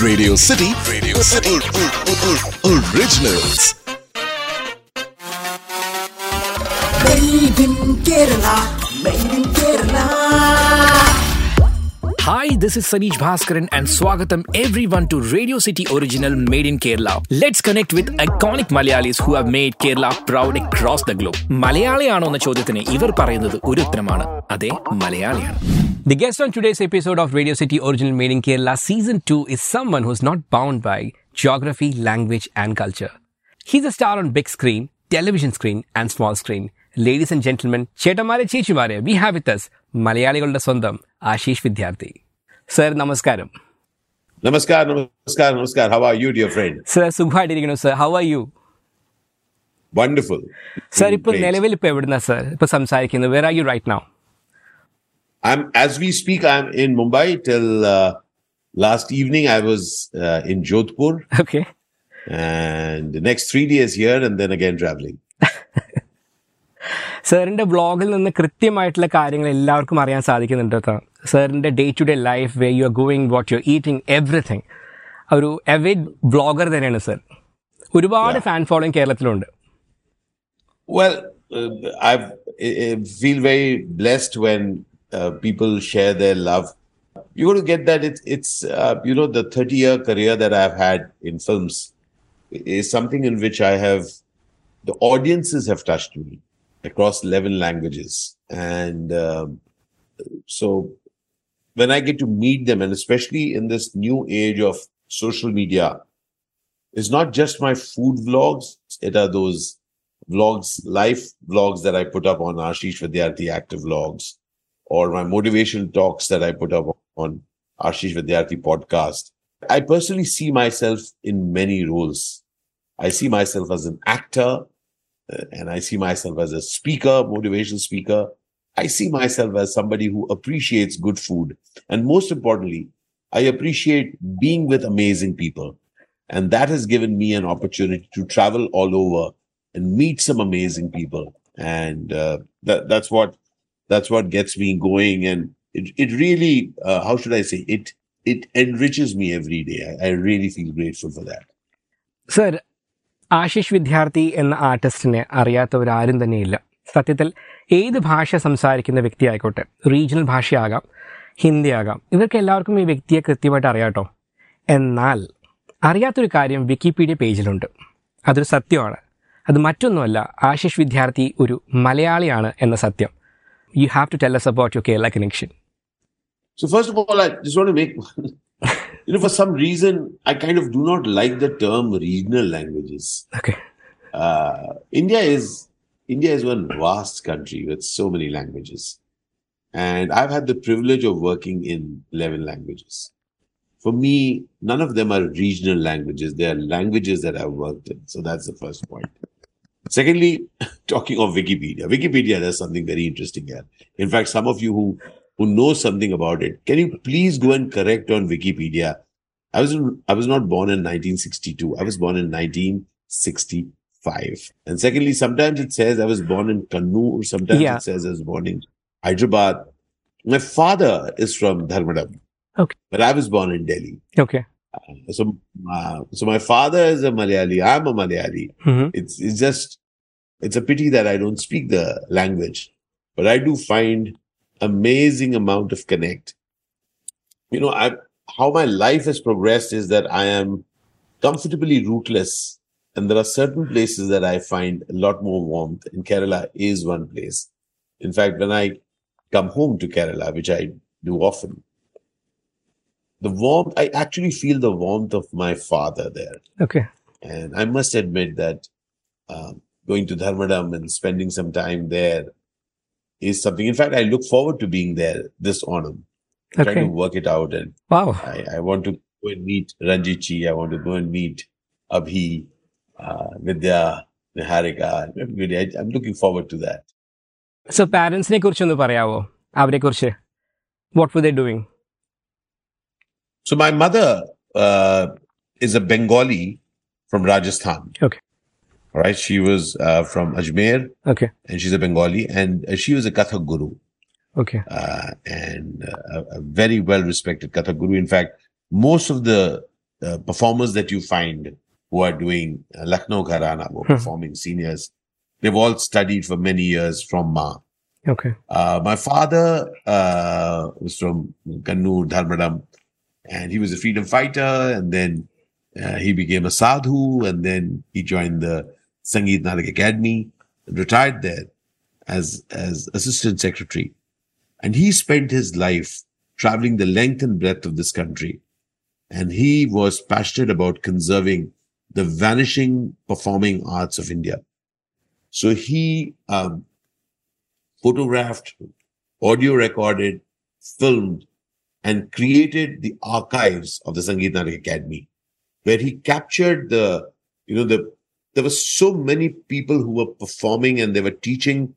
Radio City. Radio City. Originals. Made in Kerala, made in Kerala. Hi, this is Sanish Bhaskaran and Swagatam everyone to Radio City Original Made in Kerala. Let's connect with iconic Malayalis who have made Kerala proud across the globe. malayali മലയാളിയാണോ എന്ന ചോദ്യത്തിന് ഇവർ പറയുന്നത് ഒരു ഉത്തരമാണ് Malayali മലയാളിയാണ് The guest on today's episode of Radio City Original Made in Kerala Season 2 is someone who's not bound by geography, language, and culture. He's a star on big screen, television screen, and small screen. Ladies and gentlemen, ചേട്ടന്മാരെ ചേച്ചിമാരെ we have with us മലയാളികളുടെ സ്വന്തം Ashish Vidyarthi sir നമസ്കാരം Namaskar, namaskar, namaskar. How are you, dear friend? Sir സുഖമായിട്ടിരിക്കുന്നു sir how are you Wonderful. Sir ഇപ്പൊ Great. നിലവിൽ ഇപ്പൊ എവിടുന്ന sir ഇപ്പൊ സംസാരിക്കുന്നത് where are you right now I'm as we speak. I'm in Mumbai till uh, last evening. I was uh, in Jodhpur, Okay. and the next three days here, and then again traveling. സാറിന്റെ ബ്ലോഗിൽ നിന്ന് കൃത്യമായിട്ടുള്ള കാര്യങ്ങൾ എല്ലാവർക്കും അറിയാൻ സാധിക്കുന്നുണ്ട് കേട്ടോ സാറിന്റെ day to day life way you are going what you eating everything ഒരു എവിഡ് ബ്ലോഗർ തന്നെയാണ് സർ ഒരുപാട് ഫാൻ ഫോളോയിങ് കേരളത്തിലുണ്ട് uh, I I feel very blessed when uh, people share their love. You got to get that. It's, it's uh, you know, the 30 year career that I've had in films is something in which I have, the audiences have touched me across 11 languages. And um, so when I get to meet them, and especially in this new age of social media, it's not just my food vlogs, it are those vlogs, life vlogs that I put up on Ashish Vidyarthi Active Vlogs, or my motivation talks that I put up on Ashish Vidyarthi podcast. I personally see myself in many roles. I see myself as an actor, uh, and I see myself as a speaker, motivational speaker. I see myself as somebody who appreciates good food. And most importantly, I appreciate being with amazing people. And that has given me an opportunity to travel all over and meet some amazing people. And uh, that, that's what that's what gets me going. And it, it really, uh, how should I say, it it enriches me every day. I, I really feel grateful for that. Sir Ashish വിദ്യാർത്ഥി എന്ന ആർട്ടിസ്റ്റിനെ അറിയാത്തവരാരും തന്നെയില്ല സത്യത്തിൽ ഏത് ഭാഷ സംസാരിക്കുന്ന വ്യക്തിയായിക്കോട്ടെ regional ഭാഷയാകാം Hindi ആകാം ഇവർക്ക് എല്ലാവർക്കും ഈ വ്യക്തിയെ കൃത്യമായിട്ട് അറിയാട്ടോ എന്നാൽ അറിയാത്തൊരു കാര്യം വിക്കിപീഡിയ പേജിലുണ്ട് അതൊരു സത്യമാണ് അത് മറ്റൊന്നുമല്ല ആശിഷ് വിദ്യാർത്ഥി ഒരു മലയാളിയാണ് എന്ന സത്യം You have to tell us about your Kerala connection. So first of all, I just want to make you know for some reason I kind of do not like the term regional languages. Okay. Uh, India is India is one vast country with so many languages, and I've had the privilege of working in eleven languages. For me, none of them are regional languages. They are languages that I've worked in. So that's the first point. Secondly, talking of Wikipedia, Wikipedia does something very interesting here. In fact, some of you who who know something about it, can you please go and correct on Wikipedia? I was I was not born in 1962. I was born in 1965. And secondly, sometimes it says I was born in Kannur. Sometimes yeah. it says I was born in Hyderabad. My father is from Dharmadam. Okay. But I was born in Delhi. Okay. So, uh, so my father is a Malayali. I'm a Malayali. It's it's just it's a pity that I don't speak the language, but I do find amazing amount of connect. You know, I how my life has progressed is that I am comfortably rootless, and there are certain places that I find a lot more warmth. And Kerala is one place. In fact, when I come home to Kerala, which I do often, the warmth i actually feel the warmth of my father there. Okay. And i must admit that um, going to dharmadam and spending some time there is something. In fact i look forward to being there this autumn okay. trying to work it out. And wow. I, I, want to go and meet ranjichi i want to go and meet abhi uh, vidya niharika. I, i'm looking forward to that. So parents ne kurichonnu parayavo avare kuriche what were they doing? So my mother uh, is a Bengali from Rajasthan. Okay. All right. She was uh, from Ajmer. Okay. And she's a Bengali, and uh, she was a Kathak guru. Okay. Uh, and uh, a, a, very well respected Kathak guru. In fact, most of the uh, performers that you find who are doing Lucknow Gharana, who are hmm. performing seniors, they've all studied for many years from Ma. Okay. my father was from Kannur, Dharmadam and he was a freedom fighter. And then uh, he became a sadhu, and then he joined the Sangeet Natak Akademi and retired there as as assistant secretary. And he spent his life traveling the length and breadth of this country, and he was passionate about conserving the vanishing performing arts of India. So he um, photographed, audio recorded, filmed, and created the archives of the Sangeet Natak Akademi, where he captured the, you know, the, there were so many people who were performing and they were teaching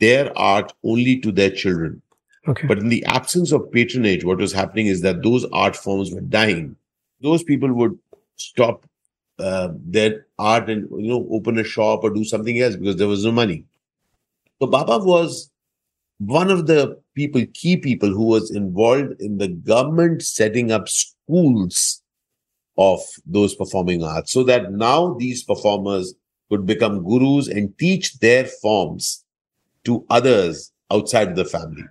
their art only to their children. Okay. But in the absence of patronage, what was happening is that those art forms were dying. Those people would stop uh, their art and you know open a shop or do something else because there was no money. So Baba was one of the people, key people who was involved in the government setting up schools of those performing arts so that now these performers could become gurus and teach their forms to others outside the family.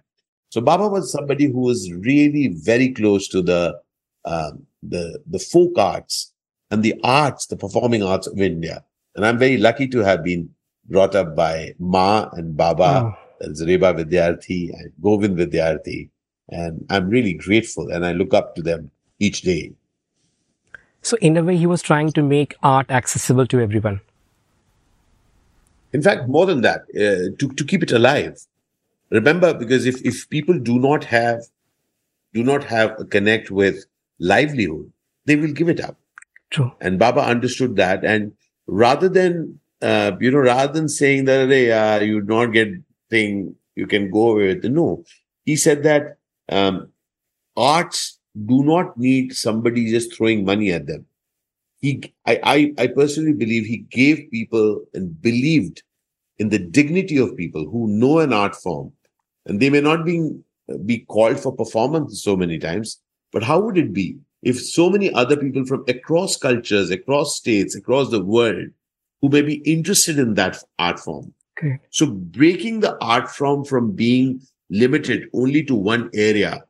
So Baba was somebody who was really very close to the um, the the folk arts and the arts, the performing arts of India. And I'm very lucky to have been brought up by Ma and Baba, Oh. That's Vidyarthi and Govind Vidyarthi. And I'm really grateful and I look up to them each day. So in a way, he was trying to make art accessible to everyone. In fact, more than that, uh, to, to keep it alive. Remember, because if, if people do not have, do not have a connect with livelihood, they will give it up. True. And Baba understood that. And rather than, uh, you know, rather than saying that, hey, uh, you not get thing, you can go away with. No, he said that um, arts do not need somebody just throwing money at them. He, I, I, I personally believe he gave people and believed in the dignity of people who know an art form, and they may not be be called for performance so many times. But how would it be if so many other people from across cultures, across states, across the world, who may be interested in that art form? Okay. So breaking the art form from being limited only to one area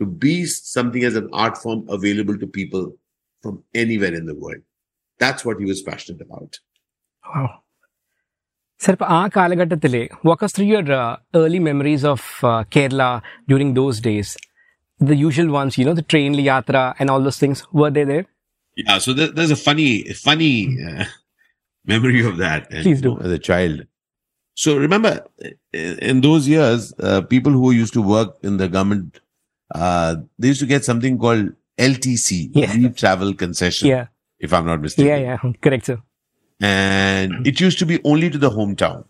to be something as an art form available to people from anywhere in the world. That's what he was passionate about. Wow. Sir, ഇപ്പൊ ആ കാലഘട്ടത്തിലെ walk us through your uh, early memories of uh, Kerala during those days. The usual ones, you know, the train yatra and all those things. Were they there? Yeah, so there, there's a funny, funny uh, memory of that. and, Please you know, do. as a child. so remember, in those years, uh, people who used to work in the government, uh, they used to get something called LTC, Yeah. Leave Travel Concession, Yeah. if I'm not mistaken. Yeah, yeah. Correct, sir. And it used to be only to the hometown.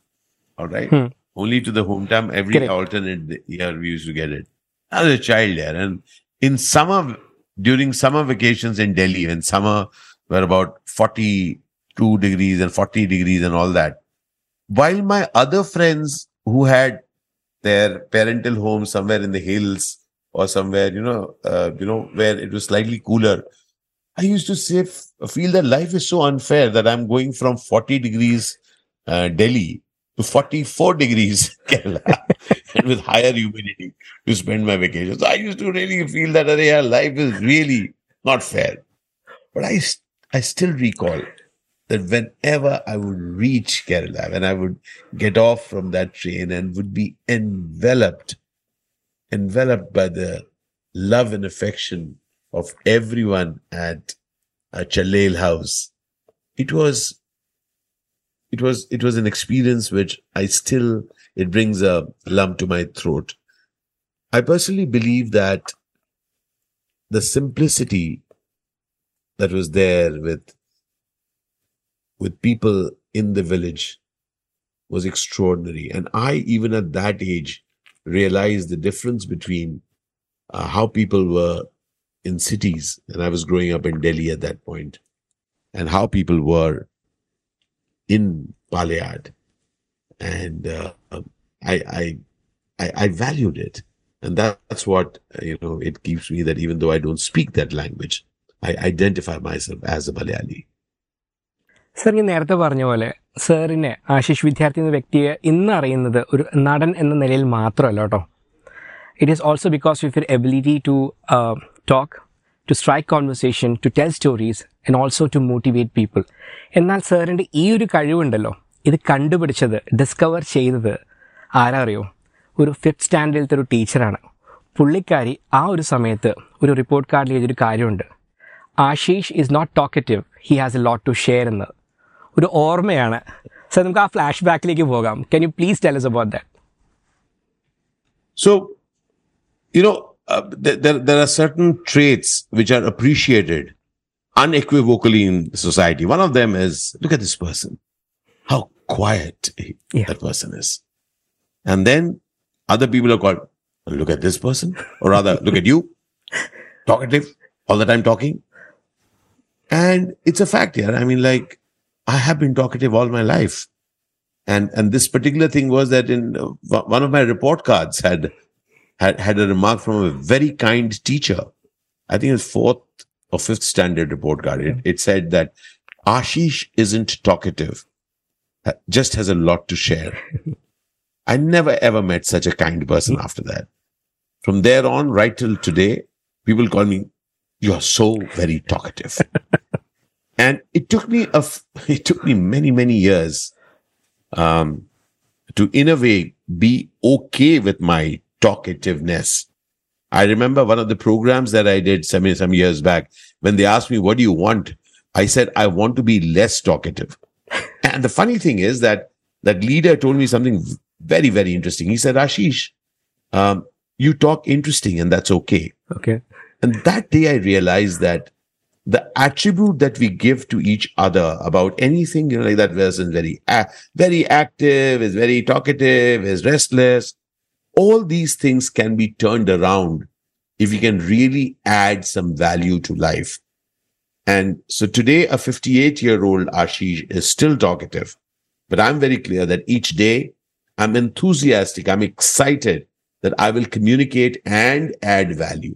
All right. Hmm. Only to the hometown. Every Correct. alternate year we used to get it. I was a child there. And in summer, during summer vacations in Delhi, when summer were about 42 degrees and 40 degrees and all that, while my other friends who had their parental home somewhere in the hills or somewhere, you know, uh, you know, where it was slightly cooler, I used to say, feel that life is so unfair that I'm going from 40 degrees uh, Delhi to 44 degrees Kerala and with higher humidity to spend my vacation. So I used to really feel that "Arey, yaar, life is really not fair. But I, I still recall that whenever I would reach Kerala, when I would get off from that train and would be enveloped, enveloped by the love and affection of everyone at uh, a Chalel house. It was, it was, it was an experience which I still, it brings a lump to my throat. I personally believe that the simplicity that was there with, with people in the village was extraordinary. And I, even at that age, realized the difference between uh, how people were in cities, and I was growing up in Delhi at that point, and how people were in Paliad, and uh, I, I, I, I valued it, and that, that's what uh, you know. It keeps me that even though I don't speak that language, I identify myself as a Malayali. Sir ഞാൻ നേരത്തെ പറഞ്ഞ പോലെ സാറിനെ ആശിഷ് വിദ്യാർത്ഥി എന്ന വ്യക്തിയെ ഇന്ന് അറിയുന്നത് ഒരു നടൻ എന്ന നിലയിൽ മാത്രമല്ല കേട്ടോ. It is also because of your ability to talk to strike conversation to tell stories and also to motivate people എന്നാൽ സാറിന്റെ ഈ ഒരു കഴിവുണ്ടല്ലോ ഇത് കണ്ടുപിടിച്ചത് ഡിസ്കവർ ചെയ്തത് ആരാ അറിയോ ഒരു ഫിഫ്ത്ത് സ്റ്റാൻഡേർഡിലത്തെ ഒരു ടീച്ചറാണ്. പുള്ളിക്കാരി ആ ഒരു സമയത്ത് ഒരു റിപ്പോർട്ട് കാർഡിൽ എഴുതിയൊരു കാര്യമുണ്ട്. Ashish is not talkative he has a lot to share എന്ന്. ഒരു ഓർമ്മയാണ് സർ നമുക്ക് ആ ഫ്ലാഷ് ബാക്കിലേക്ക് പോകാം can you please tell us about that So, you know, uh, there, there, there are certain traits which are appreciated unequivocally in society. One of them is look at this person, how quiet he- Yeah. that person is. And then other people are called, look at this person, or rather, look at you, talkative, all the time talking. And it's a fact here. I mean, like, I have been talkative all my life. And and this particular thing was that in uh, one of my report cards had had had a remark from a very kind teacher. I think it was fourth or fifth standard report card. It, it said that ashish isn't talkative. Just has a lot to share. I never ever met such a kind person after that. From there on right till today people call me you're so very talkative and it took me a f- it took me many many years um, to in a way be okay with my talkativeness. I remember one of the programs that I did some, some years back when they asked me, what do you want? I said, I want to be less talkative. and the funny thing is that that leader told me something very, very interesting. He said, Ashish, um, you talk interesting and that's okay. okay And that day I realized that the attribute that we give to each other about anything, you know, like that person very, very active, is very talkative, is restless. All these things can be turned around if you can really add some value to life. And so today, a 58 year old Ashish is still talkative, but I'm very clear that each day I'm enthusiastic. I'm excited that I will communicate and add value.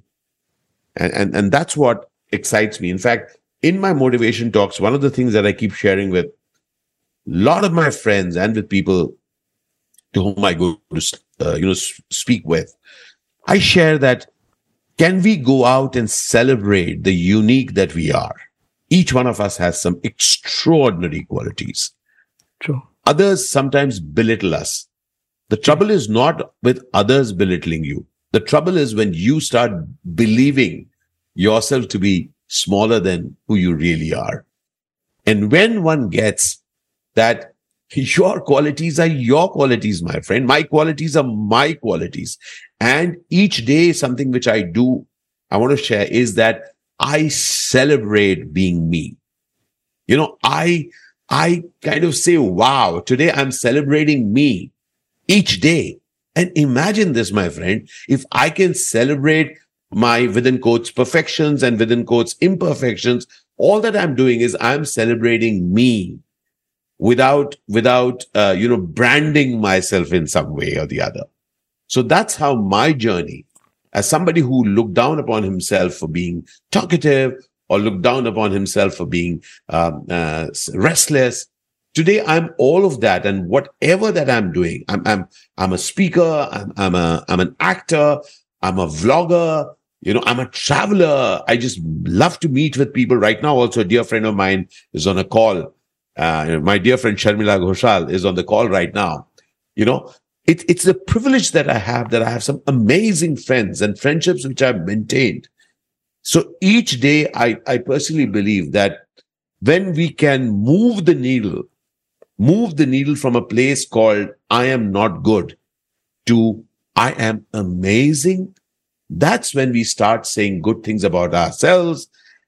And, and, and that's what excites me. In fact, in my motivation talks, one of the things that I keep sharing with a lot of my friends and with people to whom I go to, uh, you know, speak with, I share that can we go out and celebrate the unique that we are? Each one of us has some extraordinary qualities. true Others sometimes belittle us. The trouble is not with others belittling you. The trouble is when you start believing yourself to be smaller than who you really are. And when one gets that your qualities are your qualities, my friend, my qualities are my qualities. And each day, something which I do, I want to share is that I celebrate being me. You know, I, I kind of say, wow, today I'm celebrating me each day. And imagine this, my friend, if I can celebrate my within quotes perfections and within quotes imperfections, all that I'm doing is I'm celebrating me without, without, uh, you know, branding myself in some way or the other. So that's how my journey as somebody who looked down upon himself for being talkative or looked down upon himself for being um, uh, restless. Today, I'm all of that, and whatever that I'm doing, I'm I'm I'm a speaker, I'm I'm a I'm an actor, I'm a vlogger, you know, I'm a traveler. I just love to meet with people. Right now, also a dear friend of mine is on a call. Uh, my dear friend Sharmila Ghoshal is on the call right now. You know, it, it's a privilege that I have that I have some amazing friends and friendships which I've maintained. So each day, I, I personally believe that when we can move the needle, move the needle from a place called I am not good to I am amazing, that's when we start saying good things about ourselves.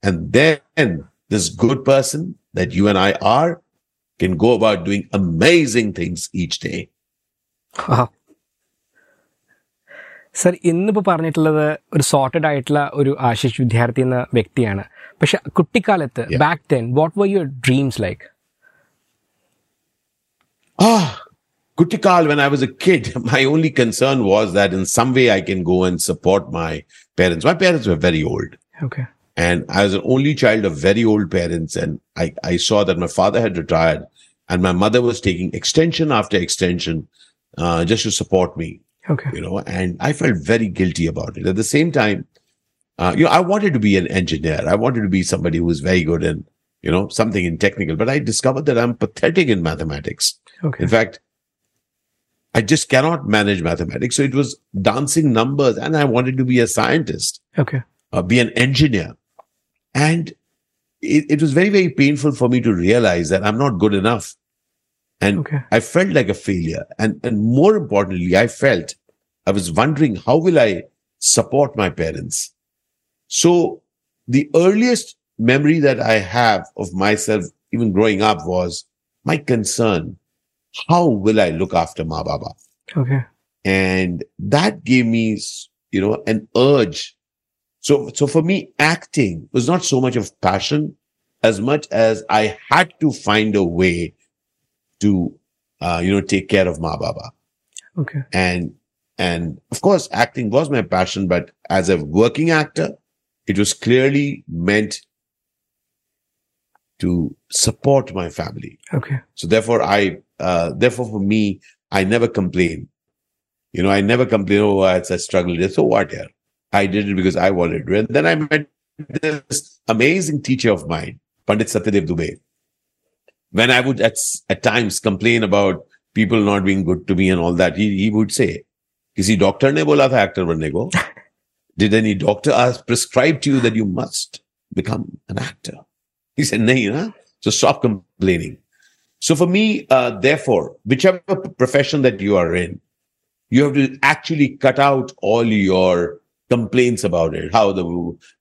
And then this good person that you and I are can go about doing amazing things each day. Sir ഇന്നിപ്പോൾ പറഞ്ഞിട്ടുള്ളത് ഒരു sorted ആയിട്ടുള്ള ഒരു ആശിഷ് വിദ്യാർത്ഥി എന്ന വ്യക്തിയാണ് പക്ഷെ കുട്ടിക്കാലത്ത്. Back then what were your dreams like Ah, Kutikal, when I was a kid, my only concern was that in some way I can go and support my parents. My parents were very old. Okay. And I was an only child of very old parents. And I, I saw that my father had retired and my mother was taking extension after extension uh, just to support me. Okay. You know, and I felt very guilty about it. At the same time, uh, you know, I wanted to be an engineer. I wanted to be somebody who was very good in, you know, something in technical, but I discovered that I'm pathetic in mathematics. Okay. In fact, I just cannot manage mathematics. So it was dancing numbers and I wanted to be a scientist, Okay. uh, be an engineer. And it, it was very, very painful for me to realize that I'm not good enough. And Okay. I felt like a failure. And, and more importantly, I felt, I was wondering, how will I support my parents? So the earliest memory that I have of myself, even growing up, was my concern. How will I look after Ma Baba? Okay. And that gave me, you know, an urge. So, so for me, acting was not so much of passion as much as I had to find a way to, uh, you know, take care of Ma Baba. Okay. And, and of course, acting was my passion, but as a working actor, it was clearly meant to support my family. Okay. So therefore, I, uh, therefore for me, I never complain. You know, I never complain, oh, it's a struggle. So what here? I did it because I wanted to. And then I met this amazing teacher of mine, Pandit Satyadev Dubey. When I would at, at times complain about people not being good to me and all that, he, he would say, किसी doctor ने बोला था actor बनने को did any doctor ask prescribe to you that you must become an actor he said nahi na so stop complaining so for me uh, therefore whichever profession that you are in you have to actually cut out all your complaints about it how the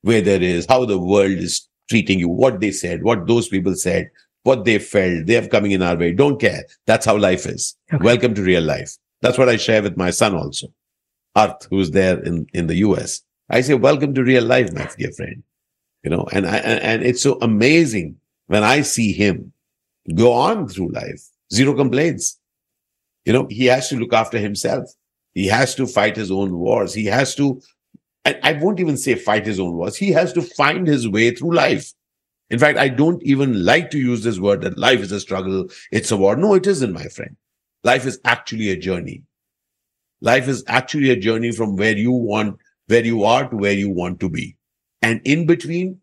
weather is how the world is treating you what they said what those people said what they felt they have coming in our way don't care that's how life is Okay. welcome to real life that's what i share with my son also Arth, who's there in, in the US. I say, welcome to real life, my dear friend. You know, and I, and it's so amazing when I see him go on through life, zero complaints. You know, he has to look after himself. He has to fight his own wars. He has to, and I won't even say fight his own wars. He has to find his way through life. In fact, I don't even like to use this word that life is a struggle. It's a war. No, it isn't, my friend. Life is actually a journey. Life is actually a journey from where you want, where you are to where you want to be. And in between,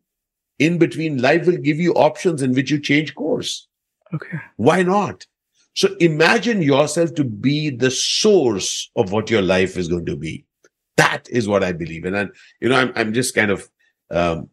in between, life will give you options in which you change course. Okay. Why not? So imagine yourself to be the source of what your life is going to be. That is what I believe. in. And, you know, I'm, I'm just kind of, um,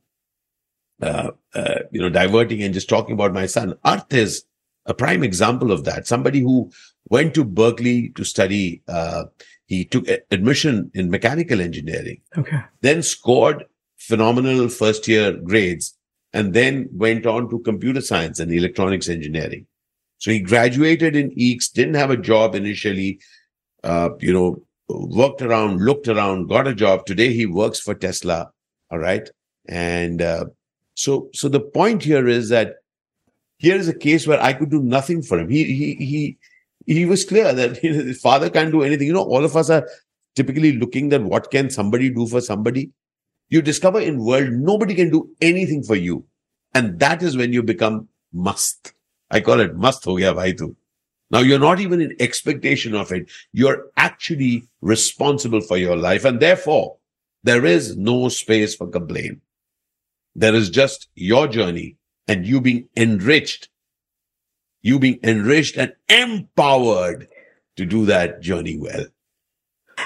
uh, uh, you know, diverting and just talking about my son. Arth is a prime example of that. Somebody who went to Berkeley to study, uh, he took admission in mechanical engineering Okay. then scored phenomenal first year grades and then went on to computer science and electronics engineering. So he graduated in EECS, didn't have a job initially, uh, you know, worked around, looked around, got a job. Today he works for Tesla. All right. And, uh, so, so the point here is that here is a case where I could do nothing for him. He, he, he, he was clear that you know, his father can't do anything. You know, all of us are typically looking that what can somebody do for somebody. You discover in world nobody can do anything for you, and that is when you become must. I call it must ho gaya bhai tu. Now you're not even in expectation of it. You're actually responsible for your life, and therefore there is no space for complaint. There is just your journey and you being enriched you being enriched and empowered to do that journey well.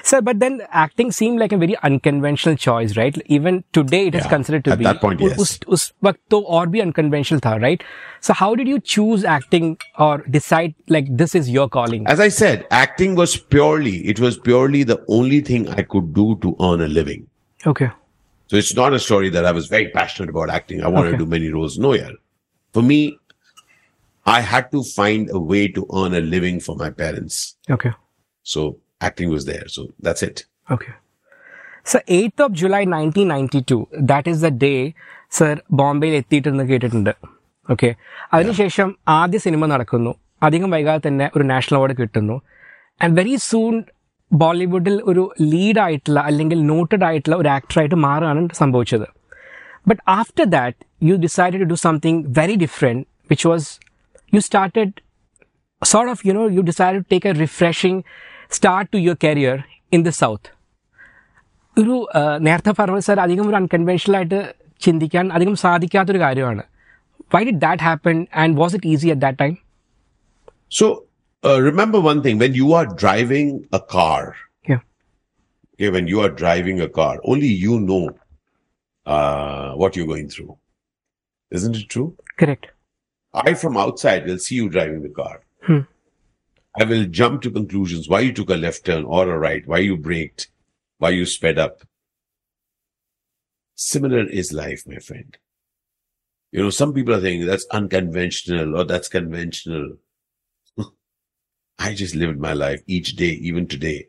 Sir, but then acting seemed like a very unconventional choice, right? Even today, it is Yeah, considered to at be. that point, उ- yes. उस उस वक्त तो और भी unconventional था, right? So how did you choose acting or decide like this is your calling? As I said, acting was purely, it was purely the only thing I could do to earn a living. Okay. So it's not a story that I was very passionate about acting. I wanted Okay. to do many roles. No, yeah. For me, I had to find a way to earn a living for my parents. Okay. So acting was there. So that's it. Okay. So 8th of July 1992, that is the day sir ബോംബെയിൽ എത്തിയിട്ടെന്ന് കേട്ടിട്ടുണ്ട് okay അതിനുശേഷം ആദ്യ cinema നടക്കുന്നു അധികം വൈകാതെ തന്നെ ഒരു നാഷണൽ അവാർഡ് കിട്ടുന്നു ആൻഡ് വെരി സൂൺ ബോളിവുഡിൽ ഒരു ലീഡായിട്ടുള്ള അല്ലെങ്കിൽ നോട്ടഡ് ആയിട്ടുള്ള ഒരു ആക്ടറായിട്ട് മാറുകയാണ് സംഭവിച്ചത് But after that, you decided to do something very different, which was you started sort of, you know, you decided to take a refreshing start to your career in the South. ഒരു ആ, നേരത്തെ പറഞ്ഞ sir അധികം ഒരു unconventional ആയിട്ട് ചിന്തിക്കാൻ അധികം സാധിക്കാത്തൊരു കാര്യമാണ് why did that happen and was it easy at that time So uh, remember one thing: when you are driving a car, Yeah. okay, when you are driving a car, only you know uh, what you're going through. Isn't it true? Correct I, from outside, will see you driving the car. Hmm. I will jump to conclusions why you took a left turn or a right, why you braked, why you sped up. Similar is life, my friend. You know, some people are saying that's unconventional or that's conventional. I just lived my life each day, even today.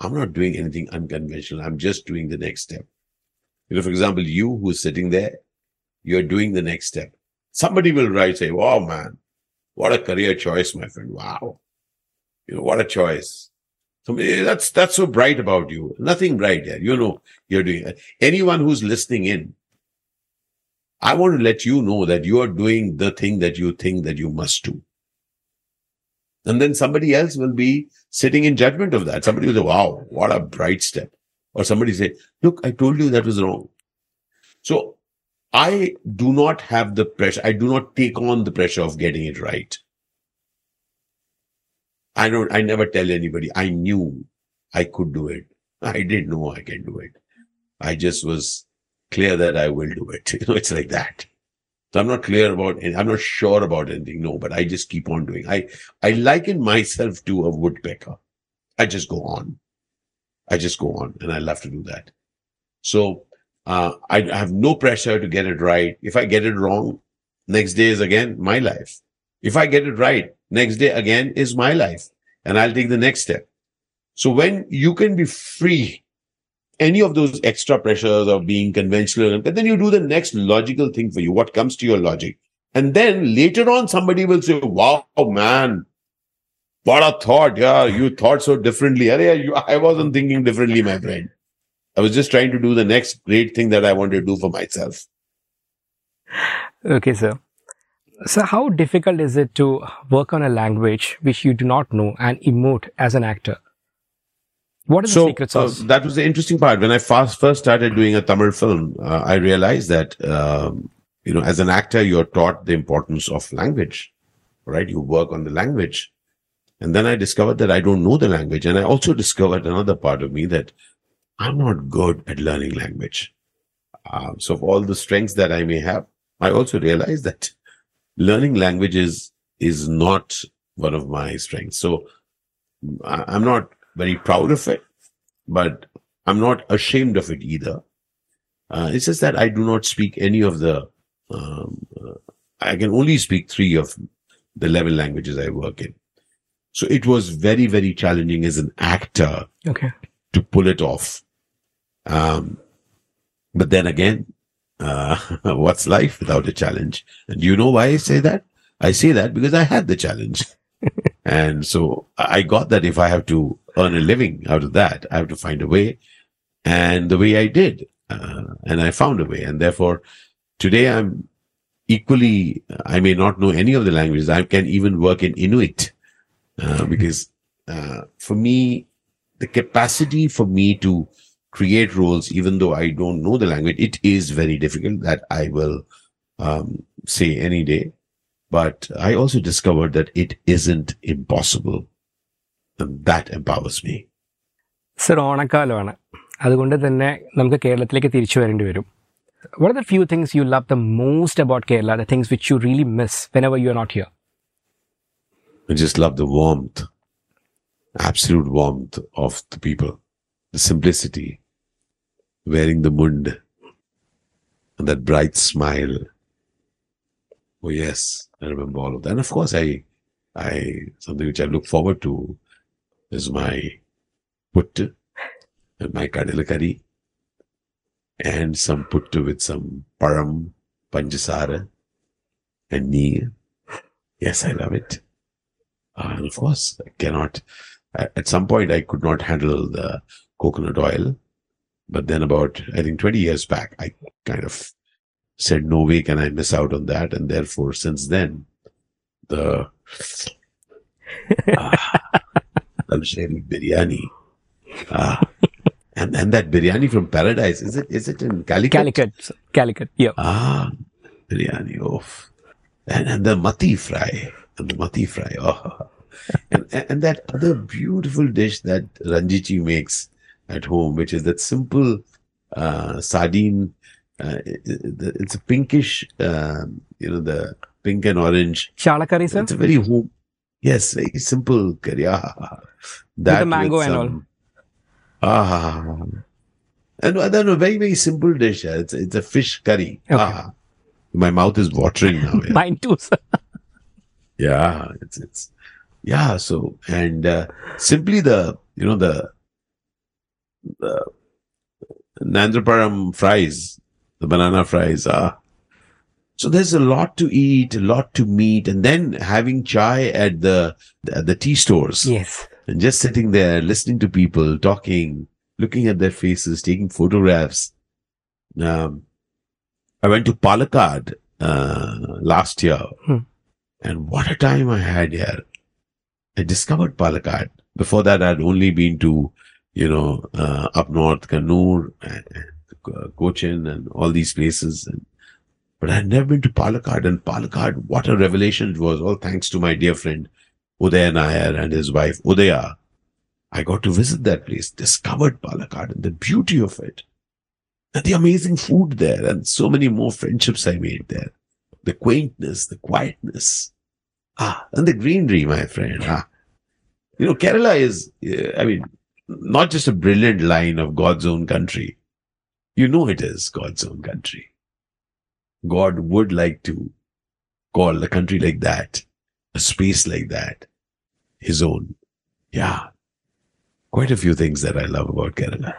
I'm not doing anything unconventional. I'm just doing the next step. You know, for example, you who's sitting there, you're doing the next step. Somebody will write, say, wow, man, what a career choice, my friend. Wow. You know, what a choice. Somebody, eh, that's, that's so bright about you. Nothing bright there. You know, you're doing it. Anyone who's listening in, I want to let you know that you are doing the thing that you think that you must do. And then somebody else will be sitting in judgment of that. Somebody will say, wow, what a bright step. Or somebody say, look, I told you that was wrong. So I do not have the pressure. I do not take on the pressure of getting it right. I don't, I never tell anybody. I knew I could do it. I didn't know I can do it. I just was clear that I will do it. You know, it's like that. So I'm not clear about. I'm not sure about anything. No, but I just keep on doing. I, I liken myself to a woodpecker. I just go on. I just go on and I love to do that. So, uh, I have no pressure to get it right. If I get it wrong, next day is again my life. If I get it right, next day again is my life and I'll take the next step. So when you can be free, any of those extra pressures of being conventional, but then you do the next logical thing for you, what comes to your logic. And then later on, somebody will say, wow, man, what a thought. Yeah, you thought so differently. Arey, you- I wasn't thinking differently, my friend. I was just trying to do the next great thing that I wanted to do for myself. Okay, sir. So, how difficult is it to work on a language which you do not know and emote as an actor? What is the secret uh, sauce? that was the interesting part. When I first first started doing a Tamil film, uh, I realized that um, you know, as an actor, you're taught the importance of language, right? You work on the language, and then I discovered that I don't know the language, and I also discovered another part of me that I'm not good at learning language. Um, so, of all the strengths that I may have, I also realized that learning languages is not one of my strengths. So, I'm not very proud of it, but I'm not ashamed of it either. Uh, it's just that I do not speak any of the, um, uh, I can only speak three of the 11 languages I work in. So it was very, very challenging as an actor Okay. to pull it off. Um, but then again, uh, what's life without a challenge? And you know why I say that? I say that because I had the challenge. and so I got that if I have to earn a living out of that, I have to find a way. And the way I did, uh, and I found a way. And therefore, today I'm equally, I may not know any of the languages. I can even work in Inuit uh, because uh, for me, the capacity for me to create roles, even though I don't know the language, it is very difficult. That I will um, say any day. But I also discovered that it isn't impossible. And that empowers me. Sir ഓണക്കാലമാണ് അതുകൊണ്ട് തന്നെ നമുക്ക് കേരളത്തിലേക്ക് തിരിച്ചു വരേണ്ടി വരും What are the few things you love the most about Kerala, the things which you really miss whenever you are not here? I just love the warmth, absolute warmth of the people, the simplicity, wearing the mund, and that bright smile. Oh yes, I remember all of that. And of course, I, I something which I look forward to is my puttu and my kadilakari, and some puttu with some param, panjasara, and neer. Yes, I love it. Uh, and of course, I cannot. At at some point, I could not handle the coconut oil, but then about I think twenty years back, I kind of said, no way can I miss out on that. And therefore, since then, the ah, luxury biryani. Ah, and, and that biryani from paradise, is it, is it in Calicut? Calicut. Calicut. Yeah. Ah, biryani. Oh, and, and the mati fry. And the mati fry. Oh. and, and that other beautiful dish that Ranjichi makes at home, which is that simple uh, sardine. Uh, it- it- it's a pinkish, um, you know, the pink and orange. Shala curry, sir? It's a very home. Yes, very simple curry. Ah, the mango and all. Ah, and I don't know, very very simple dish. yeah. It's it's a fish curry. Okay. Ah, my mouth is watering now. Yeah. Mine too, sir. Yeah, it's it's yeah. So and uh, simply the you know the the Nandraparam fries, the banana fries. Ah, so there's a lot to eat, a lot to meet, and then having chai at the at the tea stores Yes. and just sitting there listening to people talking, looking at their faces, taking photographs. Um, I went to Palakkad uh, last year, Hmm. and what a time I had here! I discovered Palakkad. Before that, I'd only been to, you know, uh, up north, Kannur and, and Cochin and all these places. And, but I'd never been to Palakkad, and Palakkad, what a revelation it was! All thanks to my dear friend Uday Nair and his wife Udaya. I got to visit that place, discovered Palakkad and the beauty of it. And the amazing food there, and so many more friendships I made there. The quaintness, the quietness. Ah, and the greenery, my friend. Ah. You know, Kerala is, uh, I mean, not just a brilliant line of God's own country. You know it is God's own country. God would like to call a country like that, a space like that, his own. Yeah. Quite a few things that I love about Kerala.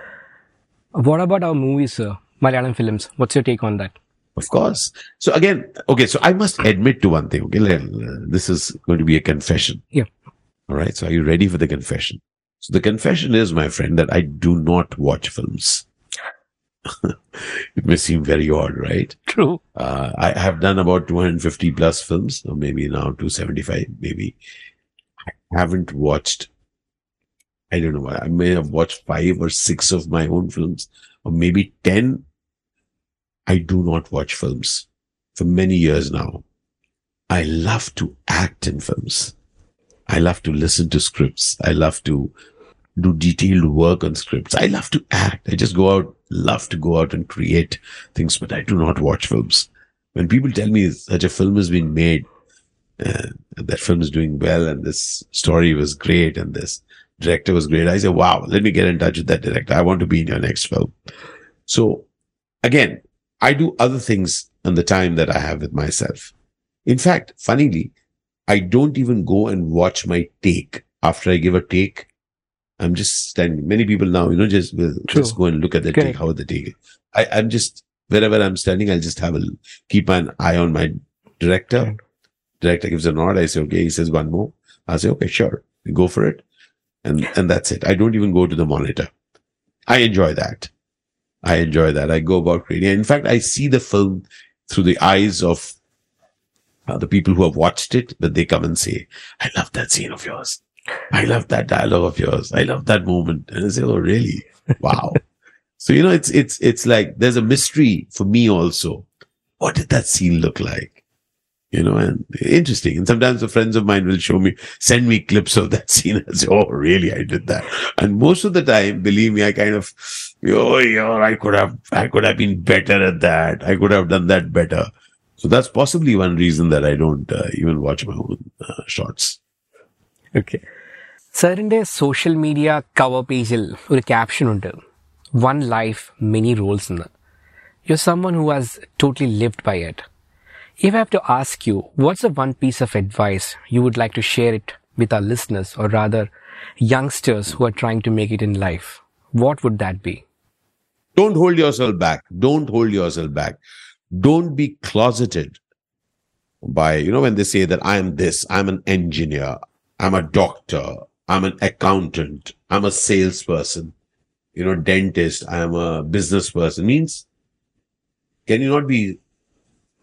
What about our movies, sir? Malayalam films. What's your take on that? Of course. So again, okay, so I must admit to one thing. Okay, this is going to be a confession. Yeah. All right. So are you ready for the confession? So the confession is, my friend, that I do not watch films. it may seem very odd, right? True. Uh, I have done about 250 plus films, or maybe now 275, maybe. I haven't watched, I don't know, why. I may have watched five or six of my own films, or maybe 10. I do not watch films for many years now. I love to act in films. I love to listen to scripts. I love to do detailed work on scripts. I love to act. I just go out, love to go out and create things, but I do not watch films. When people tell me such a film has been made, uh, that film is doing well, and this story was great, and this director was great, I say, wow, let me get in touch with that director. I want to be in your next film. So again, I do other things in the time that I have with myself. In fact, funnily, I don't even go and watch my take after I give a take. I'm just standing. Many people now, you know, just will True. just go and look at the Correct. take, how the take. I, I'm just wherever I'm standing, I'll just have a keep an eye on my director. Correct. Director gives a nod. I say, okay. He says one more. I say, okay, sure, go for it, and and that's it. I don't even go to the monitor. I enjoy that. I enjoy that. I go about creating. In fact, I see the film through the eyes of uh, the people who have watched it, but they come and say, I love that scene of yours. I love that dialogue of yours. I love that moment. And I say, Oh, really? Wow. so, you know, it's, it's, it's like there's a mystery for me also. What did that scene look like? You know, and interesting. And sometimes the friends of mine will show me, send me clips of that scene and say, Oh, really? I did that. And most of the time, believe me, I kind of, oh, yeah, I could have, I could have been better at that. I could have done that better. So that's possibly one reason that I don't uh, even watch my own uh, shorts. Okay സാറിൻ്റെ social media cover പേജിൽ ഒരു caption ഉണ്ട് one life many roles എന്ന് you sum one who has totally lived by it if have to ask you what's a one piece of advice you would like to share it with R listeners or rather youngsters who are trying to make it in life what would that B Don't hold yourself back. Don't hold yourself back. don't be closeted by, you know, when they say that I am this, I'm an engineer, I'm a doctor, I'm an accountant, I'm a salesperson, you know, dentist, I'm a business person. Means, can you not be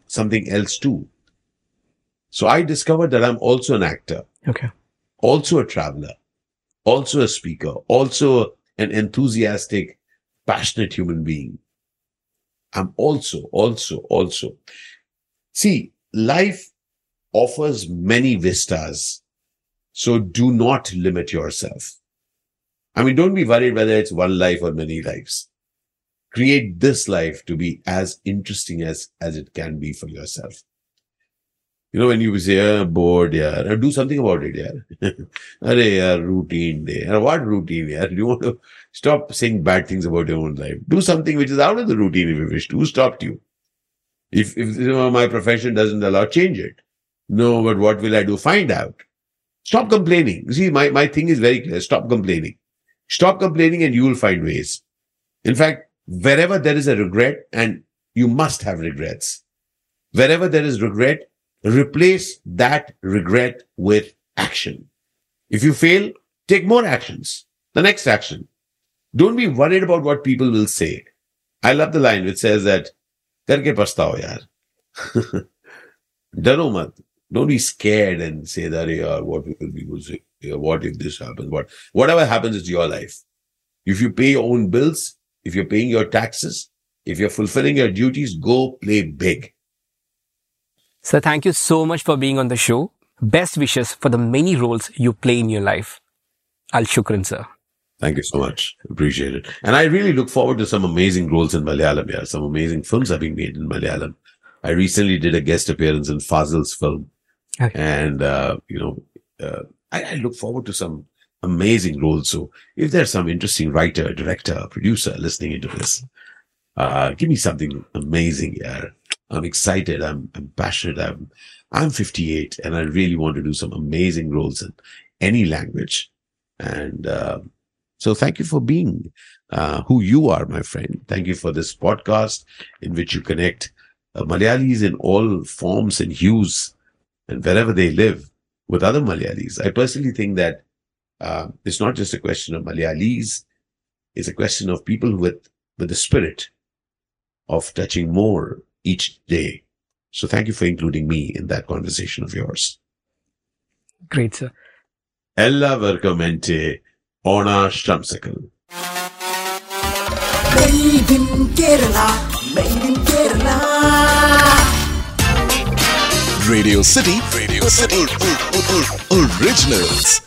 something else too. So I discovered that I'm also an actor, Okay. also a traveler, also a speaker, also an enthusiastic, passionate human being. I'm also, also, also. See, life offers many vistas. So do not limit yourself. I mean, don't be worried whether it's one life or many lives. Create this life to be as interesting as, as it can be for yourself. You know, when you say, "Ah, bored, yeah, do something about it, yeah. Arey, yeah, routine day. What routine, yeah? You want to stop saying bad things about your own life. Do something which is out of the routine if you wish to. Who stopped you? If, if you know, my profession doesn't allow, change it. No, but what will I do? Find out. Stop complaining. See, my, my thing is very clear. Stop complaining. Stop complaining and you will find ways. In fact, wherever there is a regret, and you must have regrets, wherever there is regret, replace that regret with action. If you fail, take more actions. The next action. Don't be worried about what people will say. I love the line which says that, karke pastao yaar. Daro mat. Don't be scared and say that, yeah, what will people say? What if this happens? What, whatever happens, it's your life. If you pay your own bills, if you're paying your taxes, if you're fulfilling your duties, go play big. Sir, thank you so much for being on the show. Best wishes for the many roles you play in your life. Al Shukran, sir. Thank you so much. Appreciate it. And I really look forward to some amazing roles in Malayalam. Yeah, some amazing films are being made in Malayalam. I recently did a guest appearance in Fazil's film. Okay. And, uh, you know, uh, I, I look forward to some amazing roles. So if there's some interesting writer, director, producer listening into this, uh, give me something amazing. Yeah. I'm excited. I'm, I'm passionate. I'm, I'm 58 and I really want to do some amazing roles in any language. And, uh, so thank you for being uh, who you are, my friend. Thank you for this podcast in which you connect uh, Malayalis in all forms and hues and wherever they live with other Malayalis. I personally think that uh, it's not just a question of Malayalis. It's a question of people with, with the spirit of touching more each day. So thank you for including me in that conversation of yours. Great, sir. എല്ലാവർക്കും എൻ്റെ ഓണാശംസകൾ Made in Kerala, made in Kerala. Radio City, Radio City Originals.